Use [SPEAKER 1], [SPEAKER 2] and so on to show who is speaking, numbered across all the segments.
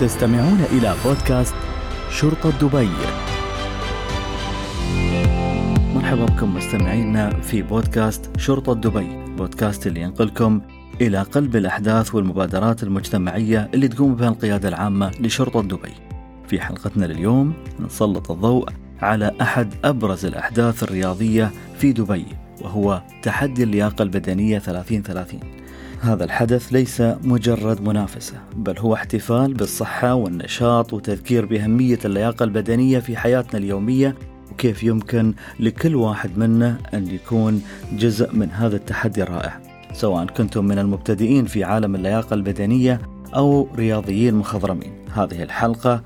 [SPEAKER 1] تستمعون إلى بودكاست شرطة دبي. مرحبا بكم مستمعينا في بودكاست شرطة دبي بودكاست اللي ينقلكم إلى قلب الأحداث والمبادرات المجتمعية اللي تقوم بها القيادة العامة لشرطة دبي. في حلقتنا لليوم نسلط الضوء على أحد أبرز الأحداث الرياضية في دبي وهو تحدي اللياقة البدنية 3030 هذا الحدث ليس مجرد منافسة بل هو احتفال بالصحة والنشاط وتذكير بأهمية اللياقة البدنية في حياتنا اليومية وكيف يمكن لكل واحد منا أن يكون جزء من هذا التحدي الرائع. سواء كنتم من المبتدئين في عالم اللياقة البدنية أو رياضيين مخضرمين. هذه الحلقة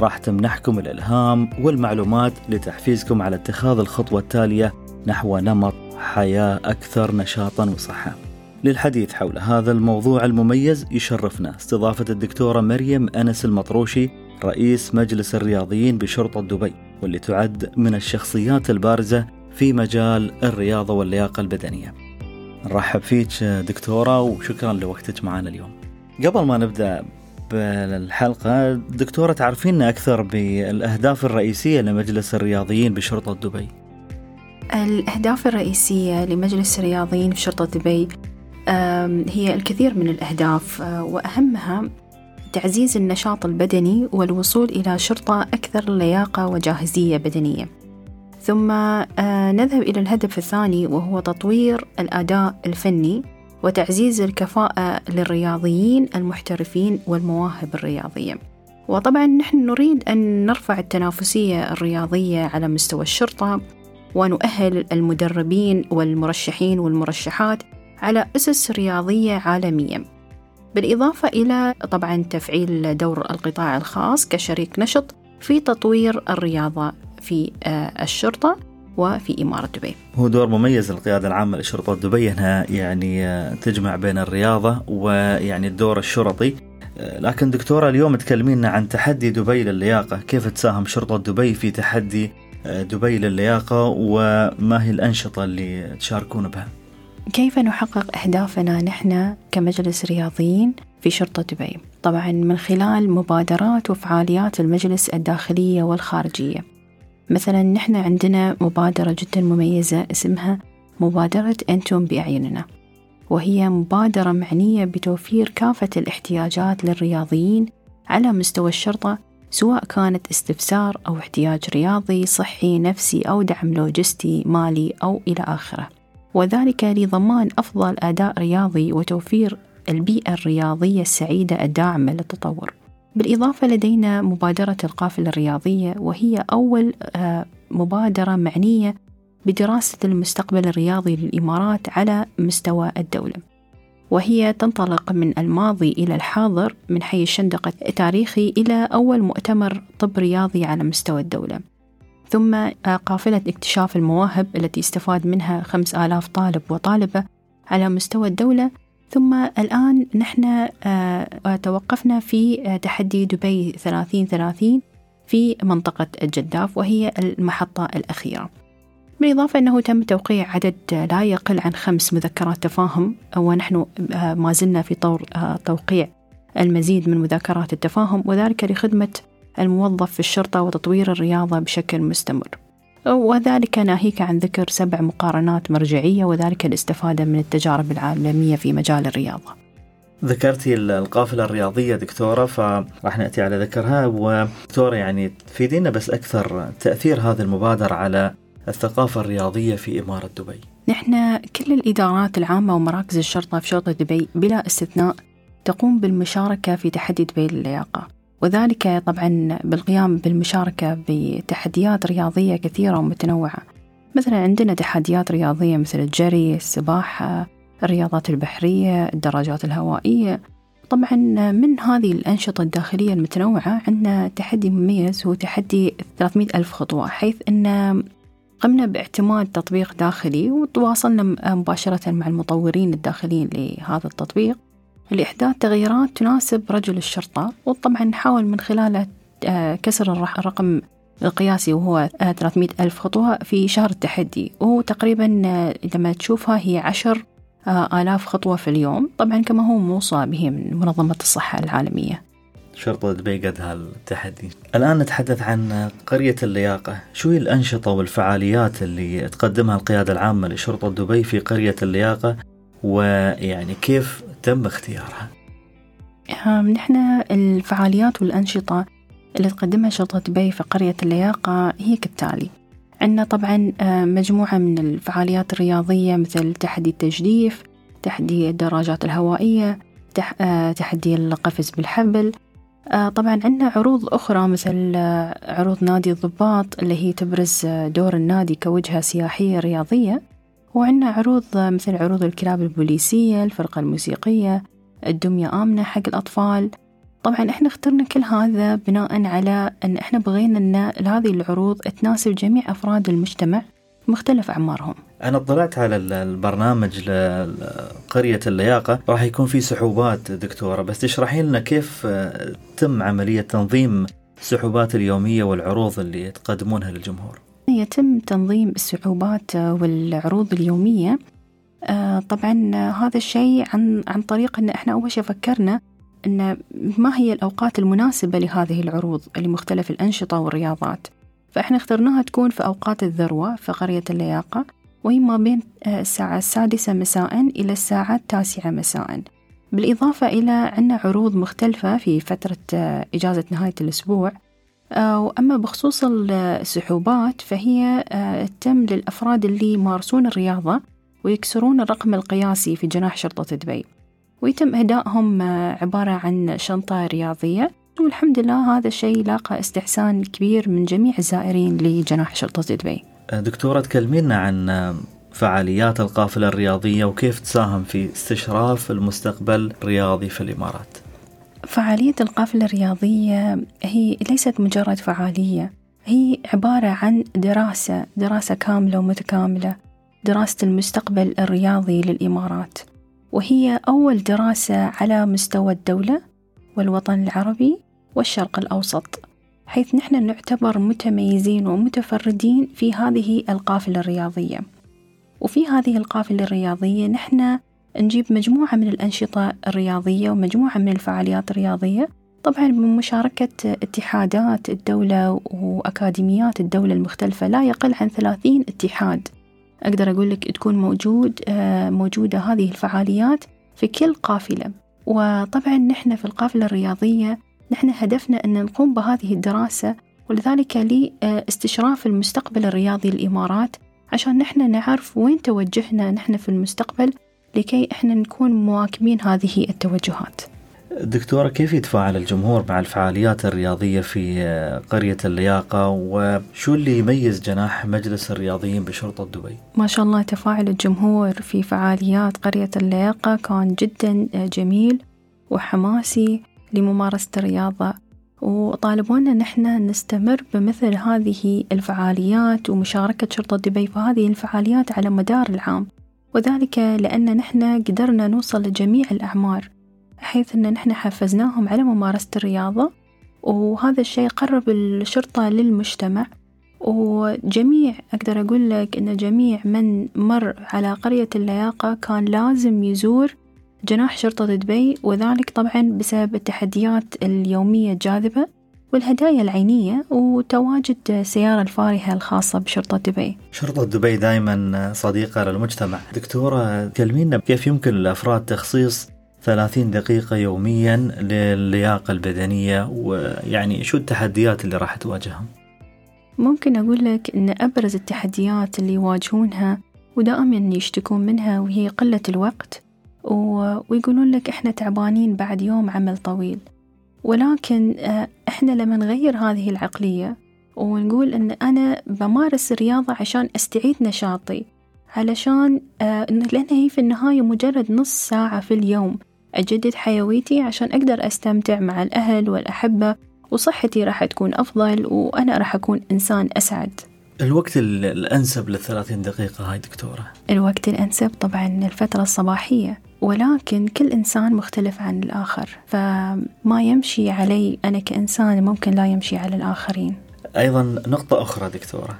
[SPEAKER 1] راح تمنحكم الإلهام والمعلومات لتحفيزكم على اتخاذ الخطوة التالية نحو نمط حياة أكثر نشاطا وصحة. للحديث حول هذا الموضوع المميز يشرفنا. استضافة الدكتورة مريم أنس المطروشي رئيس مجلس الرياضيين بشرطة دبي واللي تعد من الشخصيات البارزة في مجال الرياضة واللياقة البدنية. نرحب فيك دكتورة وشكرا لوقتك معنا اليوم. قبل ما نبدأ بالحلقة دكتورة تعرفينا أكثر بالأهداف الرئيسية لمجلس الرياضيين بشرطة دبي؟
[SPEAKER 2] الأهداف الرئيسية لمجلس الرياضيين بشرطة دبي هي الكثير من الأهداف وأهمها تعزيز النشاط البدني والوصول إلى شرطة أكثر لياقة وجاهزية بدنية. ثم نذهب إلى الهدف الثاني وهو تطوير الأداء الفني وتعزيز الكفاءة للرياضيين المحترفين والمواهب الرياضية. وطبعا نحن نريد أن نرفع التنافسية الرياضية على مستوى الشرطة ونؤهل المدربين والمرشحين والمرشحات على أسس رياضية عالمية. بالإضافة إلى طبعا تفعيل دور القطاع الخاص كشريك نشط في تطوير الرياضة في الشرطة وفي إمارة دبي.
[SPEAKER 1] هو دور مميز للقيادة العامة لشرطة دبي أنها يعني تجمع بين الرياضة ويعني الدور الشرطي. لكن دكتورة اليوم تكلمينا عن تحدي دبي للياقة. كيف تساهم شرطة دبي في تحدي دبي للياقة وما هي الأنشطة اللي تشاركون بها؟
[SPEAKER 2] كيف نحقق أهدافنا نحن كمجلس رياضيين في شرطة دبي؟ طبعا من خلال مبادرات وفعاليات المجلس الداخلية والخارجية مثلا نحن عندنا مبادرة جدا مميزة اسمها مبادرة أنتم بأعيننا وهي مبادرة معنية بتوفير كافة الاحتياجات للرياضيين على مستوى الشرطة سواء كانت استفسار أو احتياج رياضي صحي نفسي أو دعم لوجستي مالي أو إلى آخره وذلك لضمان أفضل أداء رياضي وتوفير البيئة الرياضية السعيدة الداعمة للتطور. بالإضافة لدينا مبادرة القافلة الرياضية وهي أول مبادرة معنية بدراسة المستقبل الرياضي للإمارات على مستوى الدولة. وهي تنطلق من الماضي إلى الحاضر من حي الشندقة التاريخي إلى أول مؤتمر طب رياضي على مستوى الدولة. ثم قافلة اكتشاف المواهب التي استفاد منها خمس آلاف طالب وطالبة على مستوى الدولة. ثم الآن نحن توقفنا في تحدي دبي 3030 في منطقة الجداف وهي المحطة الأخيرة. بالإضافة أنه تم توقيع عدد لا يقل عن خمس مذكرات تفاهم ونحن ما زلنا في طور توقيع المزيد من مذكرات التفاهم وذلك لخدمة الموظف في الشرطة وتطوير الرياضة بشكل مستمر. وذلك ناهيك عن ذكر سبع مقارنات مرجعية وذلك الاستفادة من التجارب العالمية في مجال الرياضة.
[SPEAKER 1] ذكرتي القافلة الرياضية دكتورة فراح نأتي على ذكرها. ودكتورة يعني تفيدينا بس أكثر تأثير هذه المبادرة على الثقافة الرياضية في إمارة دبي.
[SPEAKER 2] نحن كل الإدارات العامة ومراكز الشرطة في شرطة دبي بلا استثناء تقوم بالمشاركة في تحدي دبي للياقة. وذلك طبعا بالقيام بالمشاركة بتحديات رياضية كثيرة ومتنوعة. مثلا عندنا تحديات رياضية مثل الجري السباحة الرياضات البحرية الدراجات الهوائية. طبعا من هذه الأنشطة الداخلية المتنوعة عندنا تحدي مميز هو تحدي 300 ألف خطوة حيث أن قمنا باعتماد تطبيق داخلي وتواصلنا مباشرة مع المطورين الداخليين لهذا التطبيق. لإحداث تغييرات تناسب رجل الشرطة وطبعا نحاول من خلاله كسر الرقم القياسي وهو 300 ألف خطوة في شهر التحدي. وهو تقريبا لما تشوفها هي عشر آلاف خطوة في اليوم. طبعا كما هو موصى به من منظمة الصحة العالمية.
[SPEAKER 1] شرطة دبي قد هالتحدي. الآن نتحدث عن قرية اللياقة. شو هي الأنشطة والفعاليات اللي تقدمها القيادة العامة لشرطة دبي في قرية اللياقة؟ ويعني كيف تم اختيارها.
[SPEAKER 2] نحن الفعاليات والأنشطة اللي تقدمها شرطة دبي في قرية اللياقة هي كالتالي. عندنا طبعا مجموعة من الفعاليات الرياضية مثل تحدي التجديف تحدي الدراجات الهوائية تحدي القفز بالحبل. طبعا عندنا عروض أخرى مثل عروض نادي الضباط اللي هي تبرز دور النادي كوجهة سياحية رياضية. وعندنا عروض مثل عروض الكلاب البوليسية الفرقة الموسيقية الدمية آمنة حق الأطفال طبعا إحنا اخترنا كل هذا بناء على إن إحنا بغينا إن هذه العروض تناسب جميع أفراد المجتمع مختلف أعمارهم.
[SPEAKER 1] أنا اطلعت على البرنامج لقرية اللياقة راح يكون في سحوبات دكتورة بس تشرحي لنا كيف تم عملية تنظيم السحوبات اليومية والعروض اللي تقدمونها للجمهور.
[SPEAKER 2] يتم تنظيم السحوبات والعروض اليومية. طبعا هذا الشيء عن عن طريق إن إحنا أول شيء فكرنا أن ما هي الأوقات المناسبة لهذه العروض لمختلف الأنشطة والرياضات. فإحنا اخترناها تكون في أوقات الذروة في قرية اللياقة وهي ما بين الساعة السادسة مساء إلى الساعة التاسعة مساء. بالإضافة إلى عنا عروض مختلفة في فترة إجازة نهاية الأسبوع وأما بخصوص السحوبات فهي تم للأفراد اللي يمارسون الرياضة ويكسرون الرقم القياسي في جناح شرطة دبي. ويتم إهدائهم عبارة عن شنطة رياضية. والحمد لله هذا الشيء لاقى استحسان كبير من جميع الزائرين لجناح شرطة دبي.
[SPEAKER 1] دكتورة تكلمينا عن فعاليات القافلة الرياضية وكيف تساهم في استشراف المستقبل الرياضي في الإمارات.
[SPEAKER 2] فعالية القافلة الرياضية هي ليست مجرد فعالية هي عبارة عن دراسة دراسة كاملة ومتكاملة دراسة المستقبل الرياضي للإمارات. وهي أول دراسة على مستوى الدولة والوطن العربي والشرق الأوسط حيث نحن نعتبر متميزين ومتفردين في هذه القافلة الرياضية. وفي هذه القافلة الرياضية نحن نجيب مجموعة من الأنشطة الرياضية ومجموعة من الفعاليات الرياضية. طبعا بمشاركة اتحادات الدولة وأكاديميات الدولة المختلفة لا يقل عن ثلاثين اتحاد. أقدر أقول لك تكون موجود موجودة هذه الفعاليات في كل قافلة. وطبعا نحن في القافلة الرياضية نحن هدفنا أن نقوم بهذه الدراسة ولذلك لاستشراف المستقبل الرياضي للإمارات عشان نحن نعرف وين توجهنا نحن في المستقبل لكي إحنا نكون مواكبين هذه التوجهات.
[SPEAKER 1] دكتورة كيف يتفاعل الجمهور مع الفعاليات الرياضية في قرية اللياقة؟ وشو اللي يميز جناح مجلس الرياضيين بشرطة دبي؟
[SPEAKER 2] ما شاء الله تفاعل الجمهور في فعاليات قرية اللياقة كان جدا جميل وحماسي لممارسة الرياضة. وطالبونا نحن نستمر بمثل هذه الفعاليات ومشاركة شرطة دبي في هذه الفعاليات على مدار العام. وذلك لأن نحن قدرنا نوصل لجميع الأعمار حيث أن نحن حفزناهم على ممارسة الرياضة وهذا الشيء قرب الشرطة للمجتمع. وجميع أقدر أقول لك أن جميع من مر على قرية اللياقة كان لازم يزور جناح شرطة دبي وذلك طبعا بسبب التحديات اليومية الجاذبة. والهدايا العينية وتواجد سيارة الفارهة الخاصة بشرطة دبي.
[SPEAKER 1] شرطة دبي دائما صديقة للمجتمع. دكتورة كلمينا كيف يمكن للأفراد تخصيص 30 دقيقة يوميا للياقة البدنية؟ ويعني شو التحديات اللي راح تواجههم؟
[SPEAKER 2] ممكن أقول لك أن أبرز التحديات اللي يواجهونها ودائما يشتكون منها وهي قلة الوقت ويقولون لك إحنا تعبانين بعد يوم عمل طويل. ولكن إحنا لما نغير هذه العقلية ونقول أن أنا بمارس الرياضة عشان أستعيد نشاطي علشان لأن هي في النهاية مجرد نص ساعة في اليوم أجدد حيويتي عشان أقدر أستمتع مع الأهل والأحبة وصحتي راح تكون أفضل وأنا راح أكون إنسان أسعد.
[SPEAKER 1] الوقت الأنسب للثلاثين دقيقة هاي دكتورة.
[SPEAKER 2] الوقت الأنسب طبعا الفترة الصباحية ولكن كل إنسان مختلف عن الآخر فما يمشي علي أنا كإنسان ممكن لا يمشي على الآخرين.
[SPEAKER 1] أيضا نقطة أخرى دكتورة.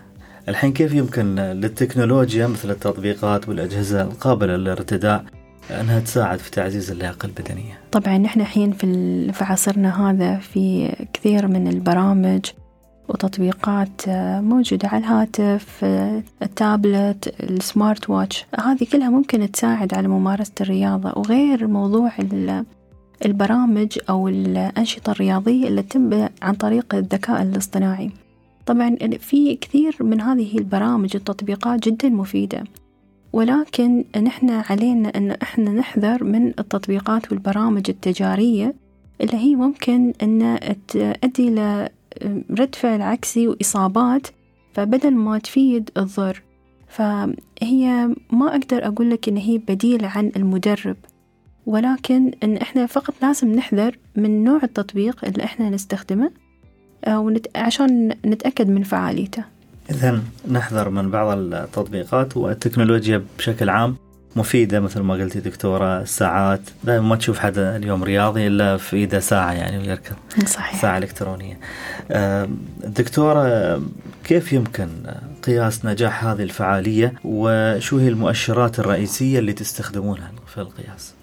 [SPEAKER 1] الحين كيف يمكن للتكنولوجيا مثل التطبيقات والأجهزة القابلة للارتداء أنها تساعد في تعزيز اللياقة البدنية؟
[SPEAKER 2] طبعا نحن الحين في في عصرنا هذا في كثير من البرامج وتطبيقات موجودة على الهاتف التابلت السمارت واتش. هذه كلها ممكن تساعد على ممارسة الرياضة. وغير موضوع البرامج أو الأنشطة الرياضية اللي تتم عن طريق الذكاء الاصطناعي. طبعا في كثير من هذه البرامج التطبيقات جدا مفيدة. ولكن نحن علينا أن إحنا نحذر من التطبيقات والبرامج التجارية اللي هي ممكن أن تؤدي إلى رد فعل عكسي وإصابات فبدل ما تفيد الضر. فهي ما أقدر أقول لك إن هي بديل عن المدرب. ولكن إن إحنا فقط لازم نحذر من نوع التطبيق اللي إحنا نستخدمه ونت... عشان نتأكد من فعاليته.
[SPEAKER 1] إذا نحذر من بعض التطبيقات والتكنولوجيا بشكل عام. مفيدة مثل ما قلتي دكتورة الساعات. دائما ما تشوف حدا اليوم رياضي إلا في إيده ساعة يعني ويركض
[SPEAKER 2] صحيح.
[SPEAKER 1] ساعة إلكترونية. دكتورة كيف يمكن قياس نجاح هذه الفعالية وشو هي المؤشرات الرئيسية اللي تستخدمونها في القياس؟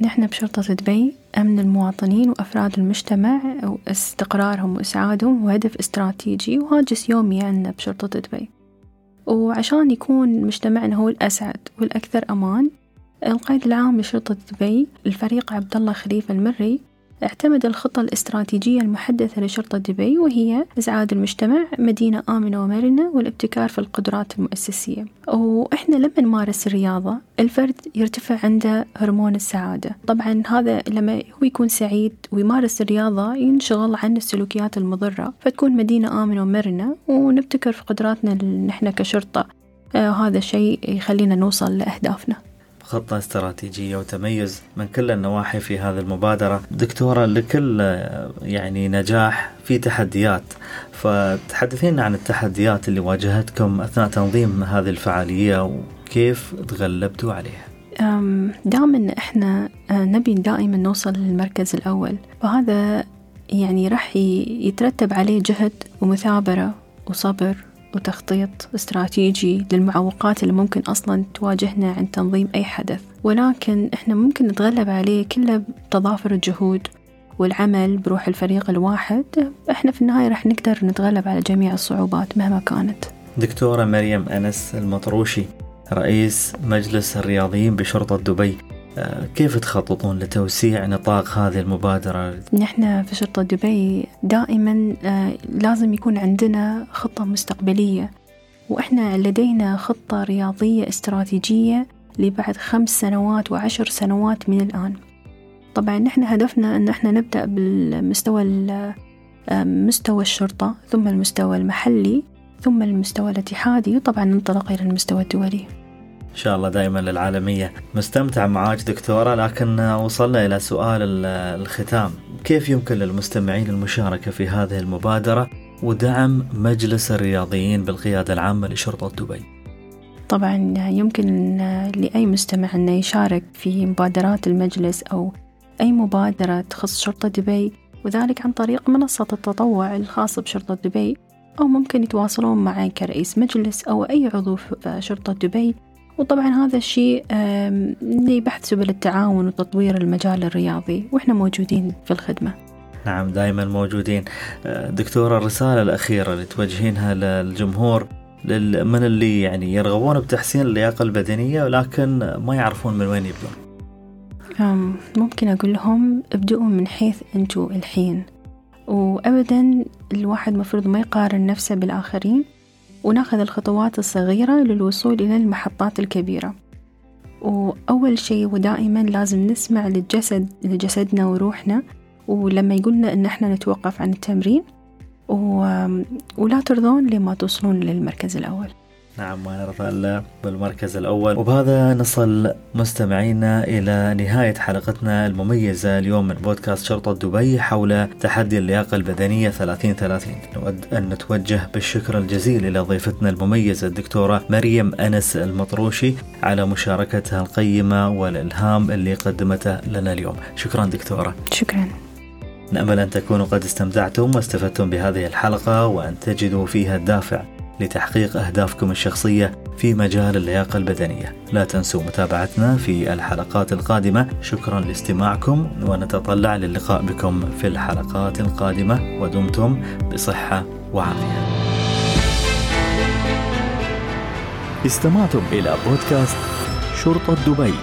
[SPEAKER 2] نحن بشرطة دبي أمن المواطنين وأفراد المجتمع واستقرارهم وإسعادهم هو هدف استراتيجي وهاجس يومي عندنا بشرطة دبي. وعشان يكون مجتمعنا هو الأسعد والأكثر أمان القائد العام لشرطة دبي الفريق عبد الله خليفة المري اعتمد الخطة الاستراتيجية المحدثة لشرطة دبي وهي إسعاد المجتمع مدينة آمنة ومرنة والابتكار في القدرات المؤسسية. وإحنا لما نمارس الرياضة الفرد يرتفع عنده هرمون السعادة. طبعا هذا لما هو يكون سعيد ويمارس الرياضة ينشغل عن السلوكيات المضرة فتكون مدينة آمنة ومرنة ونبتكر في قدراتنا نحن كشرطة. آه هذا الشيء يخلينا نوصل لأهدافنا.
[SPEAKER 1] خطة استراتيجية وتميز من كل النواحي في هذه المبادرة. دكتورة لكل يعني نجاح في تحديات فتحدثينا عن التحديات اللي واجهتكم أثناء تنظيم هذه الفعالية وكيف تغلبتوا عليها؟
[SPEAKER 2] دائما إحنا نبي دائما نوصل للمركز الأول وهذا يعني راح يترتب عليه جهد ومثابرة وصبر وتخطيط استراتيجي للمعوقات اللي ممكن أصلا تواجهنا عند تنظيم أي حدث. ولكن إحنا ممكن نتغلب عليه كله بتضافر الجهود والعمل بروح الفريق الواحد. إحنا في النهاية راح نقدر نتغلب على جميع الصعوبات مهما كانت.
[SPEAKER 1] دكتورة مريم أنس المطروشي رئيس مجلس الرياضيين بشرطة دبي. كيف تخططون لتوسيع نطاق هذه المبادرة؟
[SPEAKER 2] نحن في شرطة دبي دائما لازم يكون عندنا خطة مستقبلية. وإحنا لدينا خطة رياضية استراتيجية لبعد خمس سنوات وعشر سنوات من الآن. طبعا نحن هدفنا أن إحنا نبدأ بالمستوى مستوى الشرطة ثم المستوى المحلي ثم المستوى الاتحادي وطبعا ننطلق إلى المستوى الدولي.
[SPEAKER 1] شاء الله دائما للعالمية. مستمتع معاك دكتورة لكن وصلنا إلى سؤال الختام. كيف يمكن للمستمعين المشاركة في هذه المبادرة ودعم مجلس الرياضيين بالقيادة العامة لشرطة دبي؟
[SPEAKER 2] طبعا يمكن لأي مستمع أنه يشارك في مبادرات المجلس أو أي مبادرة تخص شرطة دبي وذلك عن طريق منصة التطوع الخاصة بشرطة دبي أو ممكن يتواصلون معي كرئيس مجلس أو أي عضو في شرطة دبي وطبعا هذا الشيء لبحث سبل التعاون وتطوير المجال الرياضي وإحنا موجودين في الخدمة.
[SPEAKER 1] نعم دائما موجودين. دكتورة الرسالة الأخيرة اللي توجهينها للجمهور من اللي يعني يرغبون بتحسين اللياقة البدنية ولكن ما يعرفون من وين يبدون.
[SPEAKER 2] ممكن أقول لهم ابدأوا من حيث أنتوا الحين. وأبدا الواحد مفروض ما يقارن نفسه بالآخرين. وناخذ الخطوات الصغيرة للوصول إلى المحطات الكبيرة. وأول شيء ودائما لازم نسمع للجسد لجسدنا وروحنا ولما يقولنا إن إحنا نتوقف عن التمرين و... ولا ترضون لما توصلون للمركز الأول.
[SPEAKER 1] نعم ما نرضى إلا بالمركز الأول. وبهذا نصل مستمعينا إلى نهاية حلقتنا المميزة اليوم من بودكاست شرطة دبي حول تحدي اللياقة البدنية 3030 نود أن نتوجه بالشكر الجزيل إلى ضيفتنا المميزة الدكتورة مريم أنس المطروشي على مشاركتها القيمة والإلهام اللي قدمته لنا اليوم. شكرا دكتورة.
[SPEAKER 2] شكرا.
[SPEAKER 1] نأمل أن تكونوا قد استمتعتم واستفدتم بهذه الحلقة وأن تجدوا فيها الدافع. لتحقيق أهدافكم الشخصية في مجال اللياقة البدنية. لا تنسوا متابعتنا في الحلقات القادمة. شكرا لاستماعكم ونتطلع للقاء بكم في الحلقات القادمة. ودمتم بصحة وعافية. استمعتم إلى بودكاست شرطة دبي.